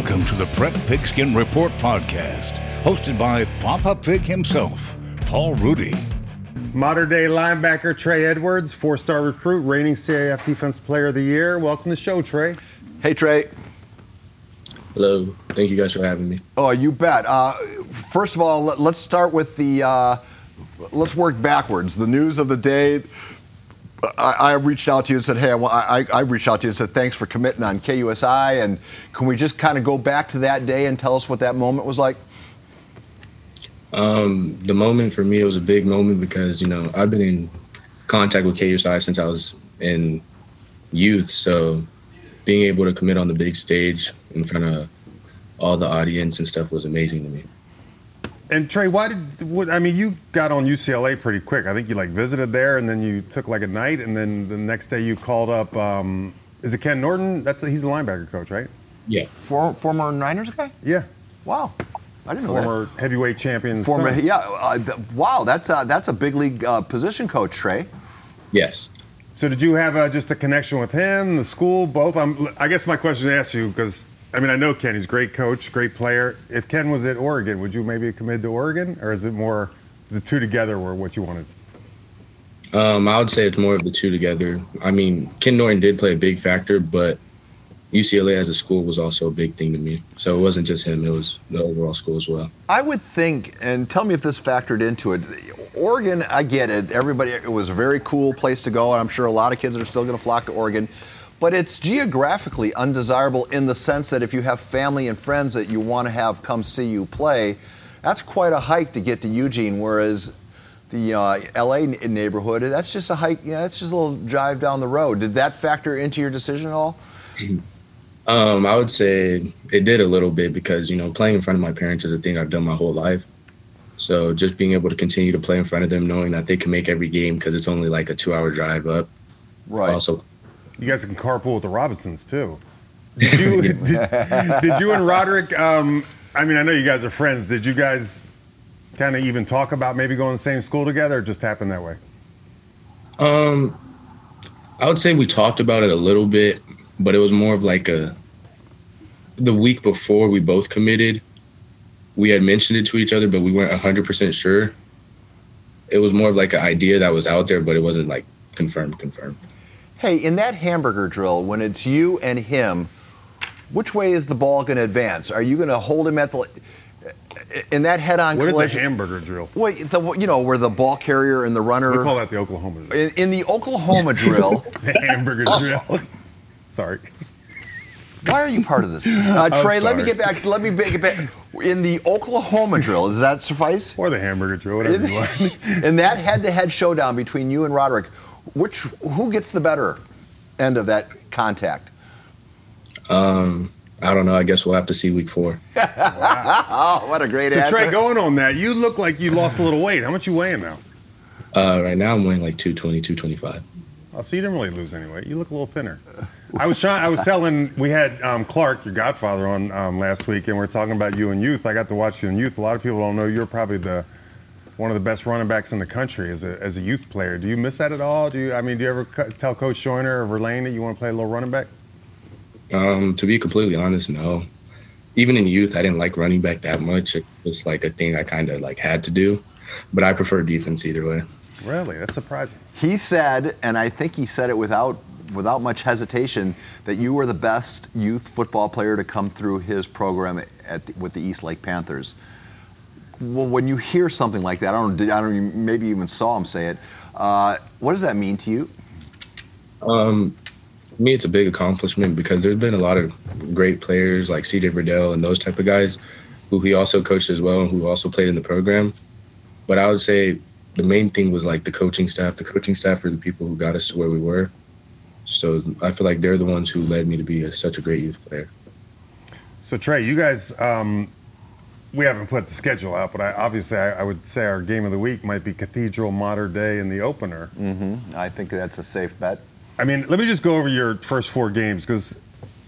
Welcome to the Prep Pigskin Report podcast, hosted by Papa Pig himself, Paul Rudy. Mater Dei linebacker Trey Edwards, four star recruit, reigning CIF Defensive Player of the Year. Welcome to the show, Trey. Hey, Trey. Hello. Thank you guys for having me. Oh, you bet. Uh, first of all, let's start with the. Uh, let's work backwards. The news of the day. I, I, reached out to you and said, "Hey, I, I, reached out to you and said thanks for committing on KUSI." And can we just kind of go back to that day and tell us what that moment was like? Um, the moment for me it was a big moment because you know I've been in contact with KUSI since I was in youth, so being able to commit on the big stage in front of all the audience and stuff was amazing to me. And Trey, why did what, I mean? You got on UCLA pretty quick. I think you like visited there, and then you took like a night, and then the next day you called up. Um, is it Ken Norton? That's the, he's the linebacker coach, right? Yeah. For, former Niners guy. Yeah. Wow. I didn't know former heavyweight champion. Former, son. yeah. Uh, th- wow, that's a, that's a big league uh, position coach, Trey. Yes. So did you have uh, just a connection with him, the school, both? Um, I guess my question to ask you because I mean, I know Ken. He's a great coach, great player. If Ken was at Oregon, would you maybe commit to Oregon, or is it more the two together were what you wanted? Um, I would say it's more of the two together. I mean, Ken Norton did play a big factor, but UCLA as a school was also a big thing to me. So it wasn't just him; it was the overall school as well. I would think, and tell me if this factored into it. Oregon, I get it. Everybody, it was a very cool place to go, and I'm sure a lot of kids are still going to flock to Oregon but it's geographically undesirable in the sense that if you have family and friends that you want to have come see you play, that's quite a hike to get to Eugene, whereas the uh, LA neighborhood, that's just a hike, yeah, that's just a little drive down the road. Did that factor into your decision at all? Um, I would say it did a little bit because, you know, playing in front of my parents is a thing I've done my whole life. So just being able to continue to play in front of them, knowing that they can make every game because it's only like a two hour drive up. Right. Also you guys can carpool with the Robinsons too. Did you did, did, you and Roderick? Um, I mean, I know you guys are friends. Did you guys kind of even talk about maybe going to the same school together, or just happened that way? Um, I would say we talked about it a little bit, but it was more of like a the week before we both committed. We had mentioned it to each other, but we weren't hundred percent sure. It was more of like an idea that was out there, but it wasn't like confirmed. Confirmed. Hey, in that hamburger drill, when it's you and him, which way is the ball going to advance? Are you going to hold him at the in that head-on what collision? a hamburger drill? Wait, the, you know where the ball carrier and the runner. We call that the Oklahoma drill. In, in the Oklahoma drill, the hamburger drill. Sorry. Why are you part of this? Uh, Trey, let me get back. Let me get back. In the Oklahoma drill, does that suffice? Or the hamburger drill, whatever you want. in that head-to-head showdown between you and Roderick, which who gets the better end of that contact? Um, I don't know. I guess we'll have to see week four. wow. oh, what a great so answer. Trey, going on that, you look like you lost a little weight. How much you weighing now? Uh, right now, I'm weighing like 220, 225. Oh, so you didn't really lose any weight. You look a little thinner. I was trying. I was telling. We had um, Clark, your godfather, on um, last week, and we are talking about you and youth. I got to watch you in youth. A lot of people don't know you're probably the one of the best running backs in the country as a, as a youth player. Do you miss that at all? Do you? I mean, do you ever tell Coach Joyner or Verlaine that you want to play a little running back? Um, to be completely honest, no. Even in youth, I didn't like running back that much. It was like a thing I kind of like had to do, but I prefer defense either way. Really, that's surprising. He said, and I think he said it without without much hesitation, that you were the best youth football player to come through his program at the, with the East Lake Panthers well, when you hear something like that, I don't, I don't maybe even saw him say it. Uh, what does that mean to you? Um, me, it's a big accomplishment because there's been a lot of great players like C.J. Verdell and those type of guys who he also coached as well and who also played in the program. But I would say the main thing was like the coaching staff. The coaching staff were the people who got us to where we were. So I feel like they're the ones who led me to be a, such a great youth player. So Trey, you guys um, we haven't put the schedule out, but I, obviously I, I, would say our game of the week might be Cathedral, Mater Dei in the opener. Mm-hmm. I think that's a safe bet. I mean, let me just go over your first four games because,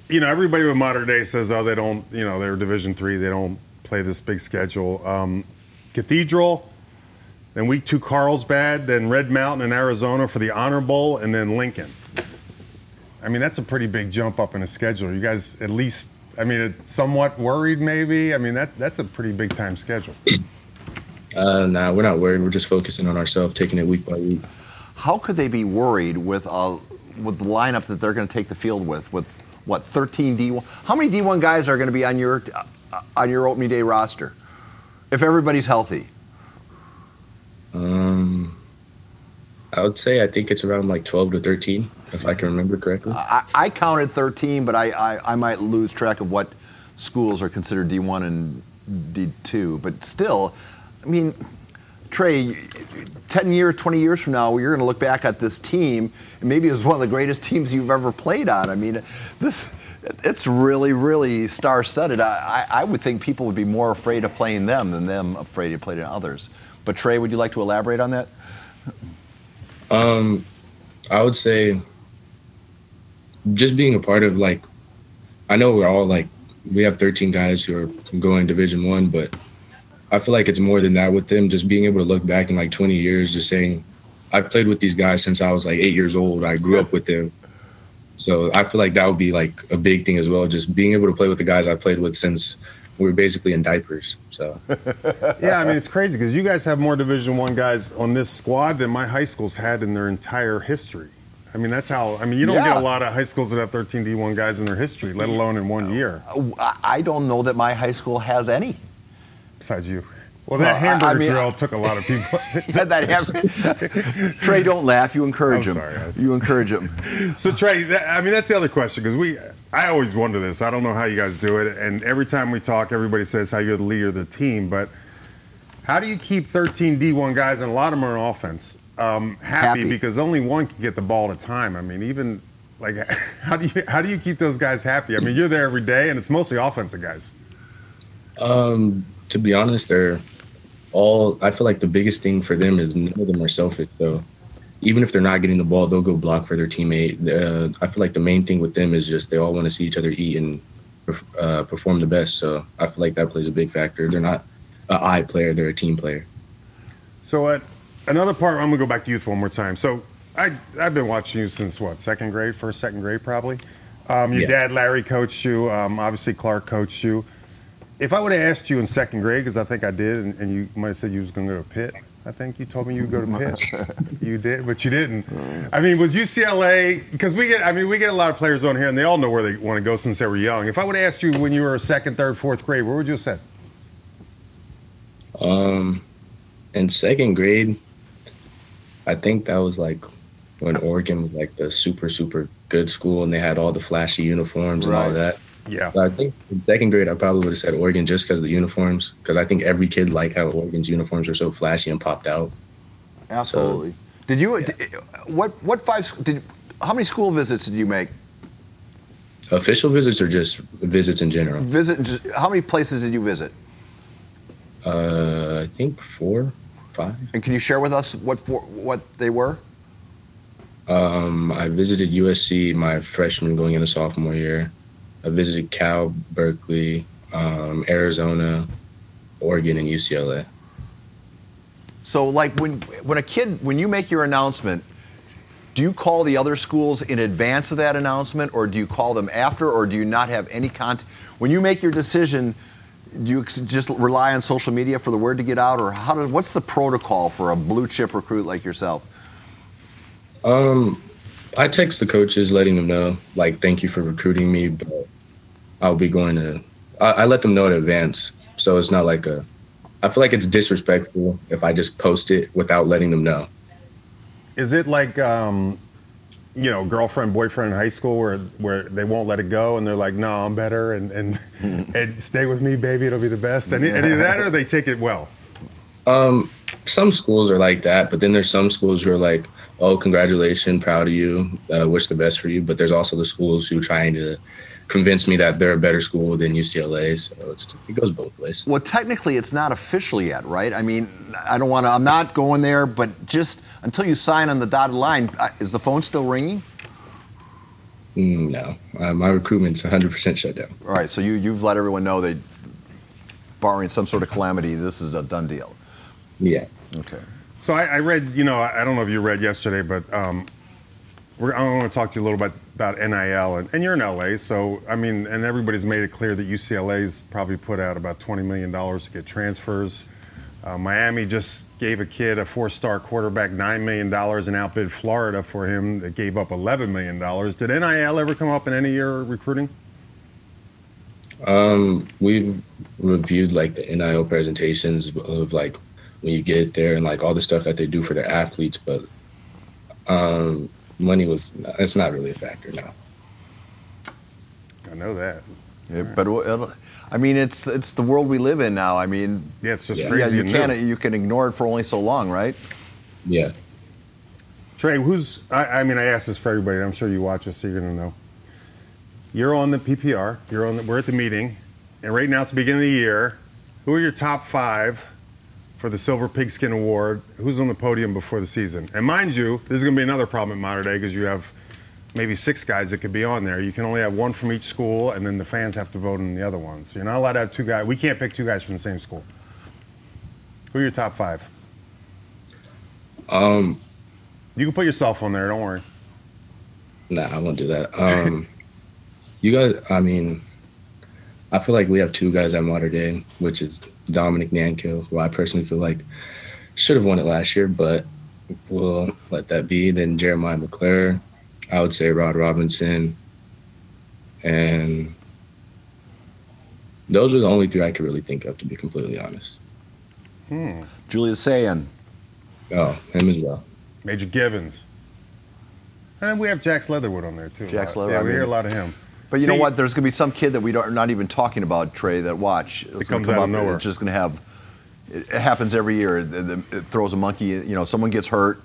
you know, everybody with Mater Dei says, oh, they don't, you know, they're Division three, they don't play this big schedule. Um, Cathedral, then week two Carlsbad, then Red Mountain in Arizona for the Honor Bowl, and then Lincoln. I mean, that's a pretty big jump up in a schedule. You guys at least I mean, it's somewhat worried maybe. I mean, that that's a pretty big time schedule. Uh, nah, we're not worried. We're just focusing on ourselves, taking it week by week. How could they be worried with uh, with the lineup that they're going to take the field with? With what 13 D1? How many D1 guys are going to be on your uh, on your opening day roster? If everybody's healthy. Um, I would say I think it's around like 12 to 13, if I can remember correctly. I, I counted 13, but I, I, I might lose track of what schools are considered D1 and D2. But still, I mean, Trey, 10 years, 20 years from now, you're going to look back at this team, and maybe it was one of the greatest teams you've ever played on. I mean, this. It's really, really star-studded. I, I, I would think people would be more afraid of playing them than them afraid of playing others. But Trey, would you like to elaborate on that? Um, I would say just being a part of like, I know we're all like, we have 13 guys who are going Division One, but I feel like it's more than that with them. Just being able to look back in like 20 years, just saying, I've played with these guys since I was like eight years old. I grew up with them. So I feel like that would be like a big thing as well. Just being able to play with the guys I played with since we were basically in diapers. So yeah, I mean it's crazy because you guys have more Division One guys on this squad than my high schools had in their entire history. I mean that's how. I mean you don't Yeah. get a lot of high schools that have 13 D1 guys in their history, let alone in one year. I I don't know that my high school has any. Besides you. Well, that Well, I- I hamburger mean, drill took a lot of people. Had that happen. Trey, don't laugh. You encourage I'm him. sorry, I was- You encourage him. So Trey, that, I mean that's the other question because we, I always wonder this. I don't know how you guys do it, and every time we talk, everybody says how you're the leader of the team. But how do you keep 13 D1 guys, and a lot of them are on offense, um, happy, Happy. because only one can get the ball at a time. I mean, even like how do you how do you keep those guys happy? I mean, you're there every day, and it's mostly offensive guys. Um, to be honest, they're all. I feel like the biggest thing for them is none of them are selfish. So even if they're not getting the ball, they'll go block for their teammate. Uh, I feel like the main thing with them is just they all want to see each other eat and uh, perform the best. So I feel like that plays a big factor. They're not an a I player; they're a team player. So at another part, I'm gonna go back to youth one more time. So I I've been watching you since what second grade, first second grade probably. Um, your Yeah. dad Larry coached you. Um, obviously Clark coached you. If I would have asked you in second grade, because I think I did, and, and you might have said you was gonna go to Pitt. I think you told me you would go to Pitt. you did, but you didn't. I mean, was UCLA? Because we get, I mean, we get a lot of players on here, and they all know where they want to go since they were young. If I would have asked you when you were second, third, fourth grade, where would you have said? Um, in second grade, I think that was like when Oregon was like the super super good school, and they had all the flashy uniforms and all that. Yeah. So I think in second grade, I probably would have said Oregon just because of the uniforms, because I think every kid liked how Oregon's uniforms were so flashy and popped out. Absolutely. did you? Did, what? What five? Did? How many school visits did you make? Official visits or just visits in general? Visit. How many places did you visit? Uh, I think four, five. And can you share with us what for, what they were? Um, I visited USC my freshman going into sophomore year. I visited Cal, Berkeley, um, Arizona, Oregon, and UCLA. So, like when when a kid when you make your announcement, do you call the other schools in advance of that announcement, or do you call them after, or do you not have any contact? When you make your decision, do you just rely on social media for the word to get out, or how does what's the protocol for a blue chip recruit like yourself? Um, I text the coaches letting them know, like, thank you for recruiting me, but I'll be going to. I, I let them know in advance, so it's not like a. I feel like it's disrespectful if I just post it without letting them know. Is it like, um, you know, girlfriend, boyfriend in high school where where they won't let it go and they're like, no, I'm better and and, and stay with me, baby, it'll be the best. Any, any of that, or they take it well? Um, some schools are like that, but then there's some schools who are like, "Oh, congratulations, proud of you, uh, wish the best for you." But there's also the schools who are trying to convince me that they're a better school than UCLA. So it's, it goes both ways. Well, technically, it's not official yet, right? I mean, I don't want to. I'm not going there, but just until you sign on the dotted line, uh, is the phone still ringing? Mm, no, uh, my recruitment's 100% shut down. All right, so you you've let everyone know that, barring some sort of calamity, this is a done deal. Yeah. Okay. So I, I read, you know, I I don't know if you read yesterday, but um, we're, I want to talk to you a little bit about NIL, and, and you're in LA, so I mean, and everybody's made it clear that UCLA's probably put out about 20 million dollars to get transfers. Uh, Miami just gave a kid a four-star quarterback nine million dollars and outbid Florida for him that gave up 11 million dollars. Did NIL ever come up in any of your recruiting? Um, we've reviewed like the NIL presentations of like when you get there and like all the stuff that they do for their athletes, but um, money was it's not really a factor now. I know that. Yeah, but it'll- I mean, it's it's the world we live in now. I mean, Yeah, it's just Yeah. yeah, you can't new. you can ignore it for only so long, right? Yeah. Trey, who's? I, I mean, I asked this for everybody. I'm sure you watch us, so you're gonna know. You're on the PPR. You're on. The, we're at the meeting, and right now it's the beginning of the year. Who are your top five for the Silver Pigskin Award? Who's on the podium before the season? And mind you, this is gonna be another problem at Mater Dei because you have maybe six guys that could be on there. You can only have one from each school, and then the fans have to vote on the other ones. So you're not allowed to have two guys. We can't pick two guys from the same school. Who are your top five? Um, You can put yourself on there. Don't worry. nah, I won't do that. Um, you guys, I mean, I feel like we have two guys at Mater Dei, which is Dominic Nanko, who I personally feel like should have won it last year, but we'll let that be. Then Jeremiah McClure, I would say Rod Robinson, and those are the only three I could really think of, to be completely honest. Hmm. Julian Sayin. Oh, him as well. Major Givens. And then we have Jax Leatherwood on there too. Jax Uh, Leather- Yeah, we hear a lot of him. But you know what? There's going to be some kid that we don't, are not even talking about, Trey, that watch. It's gonna comes come out of up and nowhere. It's just going to have. It it happens every year. It, it- it throws a monkey. You know, someone gets hurt.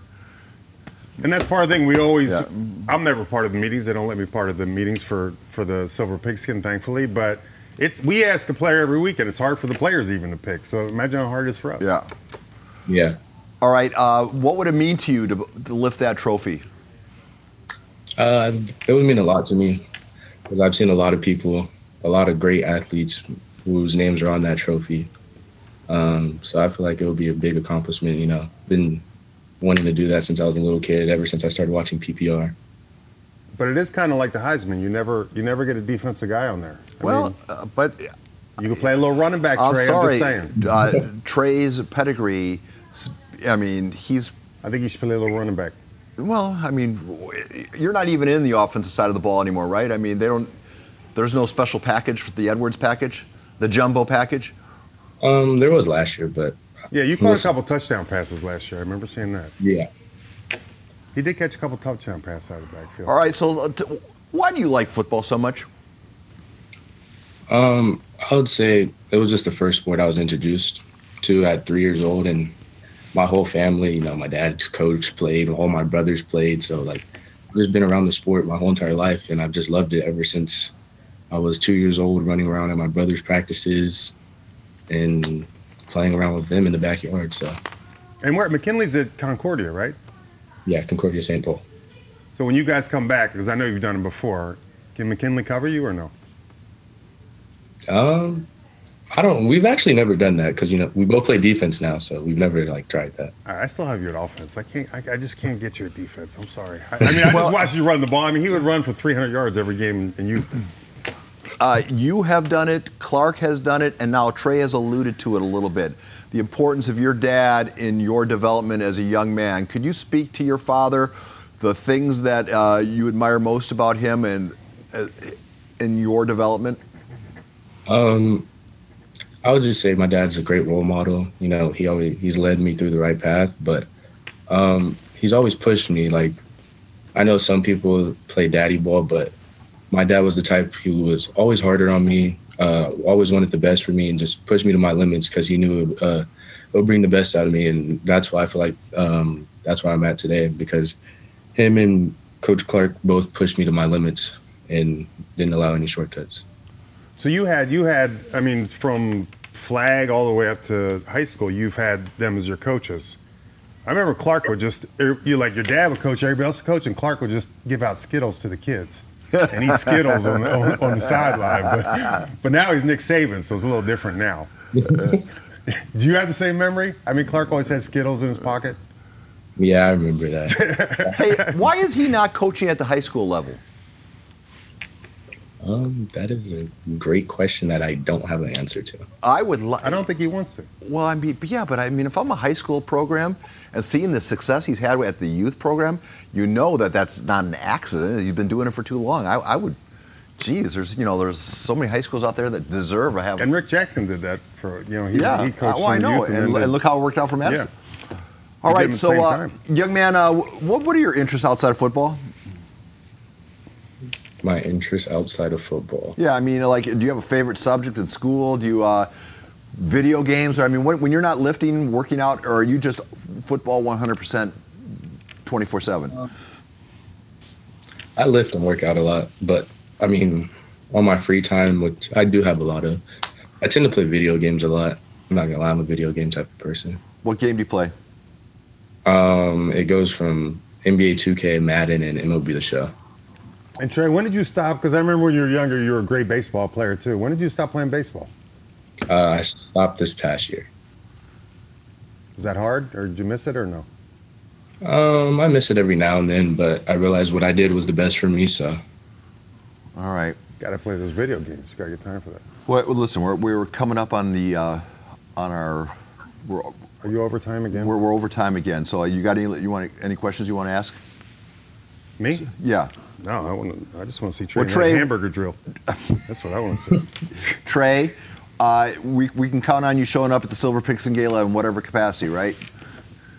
And that's part of the thing. We always. Yeah. I'm never part of the meetings. They don't let me part of the meetings for for the Silver Pigskin, thankfully. But it's we ask a player every week, and it's hard for the players even to pick. So imagine how hard it is for us. Yeah. Yeah. All right. Uh, what would it mean to you to, to lift that trophy? Uh, it would mean a lot to me because I've seen a lot of people, a lot of great athletes whose names are on that trophy. Um, so I feel like it would be a big accomplishment. You know, been wanting to do that since I was a little kid, ever since I started watching PPR. But it is kind of like the Heisman. You never you never get a defensive guy on there. I Well, mean, uh, but you can play a little running back. I'm Trey, sorry. I'm just saying. Uh, Trey's pedigree. I mean, he's I think you should play a little running back. Well, I mean, you're not even in the offensive side of the ball anymore, right? I mean, they don't. There's no special package for the Edwards package, the jumbo package. Um, there was last year, but Yeah, you caught a couple touchdown passes last year. I remember seeing that. yeah. He did catch a couple touchdown passes out of the backfield. All right, so uh, t- why do you like football so much? Um, I would say it was just the first sport I was introduced to at three years old, and my whole family, you know, my dad's coach played, all my brothers played, so like I've just been around the sport my whole entire life, and I've just loved it ever since I was two years old, running around at my brother's practices and playing around with them in the backyard. So And where McKinley's at Concordia, right? yeah, Concordia St. Paul. So when you guys come back, because I know you've done it before, can McKinley cover you or no? Um, I don't. We've actually never done that because you know we both play defense now, so we've never like tried that. I I still have you at offense. I can't. I, I just can't get you at defense. I'm sorry. I, I mean, I Well- just watched you run the ball. I mean, he would run for 300 yards every game in you. Uh, you have done it, Clark has done it, and now Trey has alluded to it a little bit. The importance of your dad in your development as a young man. Could you speak to your father, the things that uh, you admire most about him and uh, in your development? Um, I would just say my dad's a great role model. You know, he always he's led me through the right path, but um, he's always pushed me. Like, I know some people play daddy ball, but my dad was the type who was always harder on me, uh, always wanted the best for me, and just pushed me to my limits because he knew uh, it would bring the best out of me, and that's why I feel like um, that's where I'm at today because him and Coach Clark both pushed me to my limits and didn't allow any shortcuts. So you had you had. I mean, from flag all the way up to high school, you've had them as your coaches. I remember Clark would just er, you like your dad would coach, everybody else would coach, and Clark would just give out Skittles to the kids. and eat Skittles on the, on, on the sideline. But, but now he's Nick Saban, so it's a little different now. Do you have the same memory? I mean, Clark always had Skittles in his pocket. Yeah, I remember that. hey, why is he not coaching at the high school level? Um, that is a great question that I don't have an answer to. I would. Li- I don't think he wants to. Well, I mean, yeah, but I mean, if I'm a high school program and seeing the success he's had at the youth program, you know that that's not an accident. He's been doing it for too long. I, I would. Geez, there's you know there's so many high schools out there that deserve to have. And Rick Jackson did that for you know he, yeah, he coached well, I know, youth and, then and, look how it worked out for Madison. All They right, did 'em at the so uh, young man, uh, what what are your interests outside of football? My interests outside of football. Yeah, I mean, like, do you have a favorite subject in school? Do you uh, video games? Or I mean, when, when you're not lifting, working out, or are you just football 100%, 24 seven? I lift and work out a lot, but I mean, on my free time, which I do have a lot of, I tend to play video games a lot. I'm not gonna lie, I'm a video game type of person. What game do you play? Um, it goes from NBA 2K, Madden, and MLB The Show. And Trey, when did you stop? Because I remember when you were younger, you were a great baseball player too. When did you stop playing baseball? Uh, I stopped this past year. Was that hard, or did you miss it, or no? Um, I miss it every now and then, but I realized what I did was the best for me. So All right. Got to play those video games. Got to get time for that. Well, well, listen, we're, we're coming up on the uh, on our we're, Are you overtime again? we're, we're over time again. So you got any you want any questions you want to ask? Me? Yeah, No, I want. to I just want to see Trey, Well, Trey- hamburger drill. That's what I want to see. Trey, uh, we we can count on you showing up at the Silver Pigskin Gala in whatever capacity, right?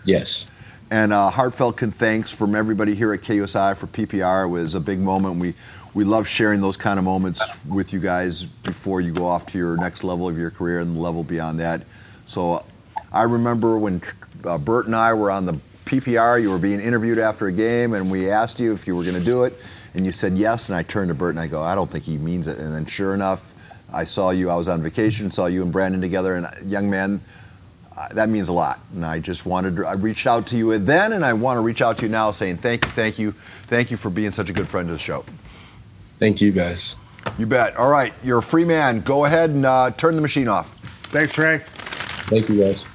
yes, And uh, heartfelt con- thanks from everybody here at KUSI for PPR. It was a big moment. We we love sharing those kind of moments with you guys before you go off to your next level of your career and the level beyond that. So uh, I remember when uh, Bert and I were on the PPR, you were being interviewed after a game, and we asked you if you were going to do it, and you said yes. And I turned to Bert and I go, I don't think he means it. And then sure enough, I saw you. I was on vacation, saw you and Brandon together, and uh, young man uh, that means a lot. And I just wanted to, I reached out to you then, and I want to reach out to you now saying thank you, thank you, thank you for being such a good friend of the show. thank you guys. You bet. All right, you're a free man. Go ahead and uh, turn the machine off. Thanks, Trey. Thank you guys.